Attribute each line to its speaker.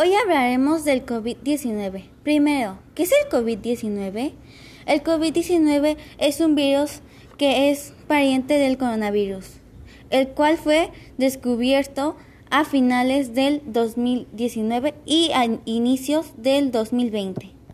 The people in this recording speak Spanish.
Speaker 1: Hoy hablaremos del COVID-19. Primero, ¿qué es el COVID-19? El COVID-19 es un virus que es pariente del coronavirus, el cual fue descubierto a finales del 2019 y a inicios del 2020.